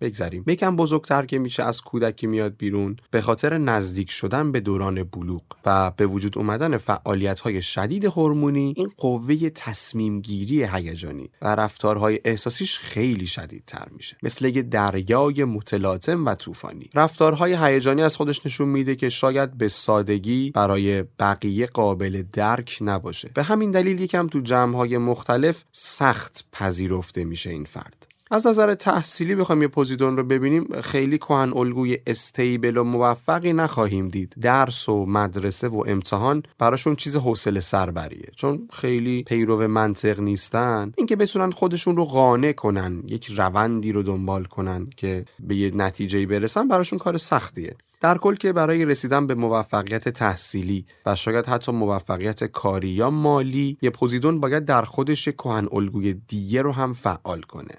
بگذریم. یکم بزرگتر که میشه از کودکی میاد بیرون به خاطر نزدیک شدن به دوران بلوغ و به وجود اومدن فعالیت های شدید هورمونی این قوه تصمیم گیری هیجانی و رفتارهای احساسیش خیلی شدیدتر میشه. مثل یه دریای متلاطم و طوفانی. رفتارهای هیجانی از خودش نشون میده که شاید به سادگی برای بقیه قابل درک نباشه. به همین دلیل یکم تو جمعهای مختلف سخت پذیرفته میشه این فرد. از نظر تحصیلی بخوایم یه پوزیدون رو ببینیم خیلی کهن الگوی استیبل و موفقی نخواهیم دید. درس و مدرسه و امتحان براشون چیز حوصله سربریه چون خیلی پیرو منطق نیستن. اینکه بتونن خودشون رو قانع کنن یک روندی رو دنبال کنن که به یه نتیجه برسن براشون کار سختیه. در کل که برای رسیدن به موفقیت تحصیلی و شاید حتی موفقیت کاری یا مالی یه پوزیدون باید در خودش کهن الگوی دیگه رو هم فعال کنه.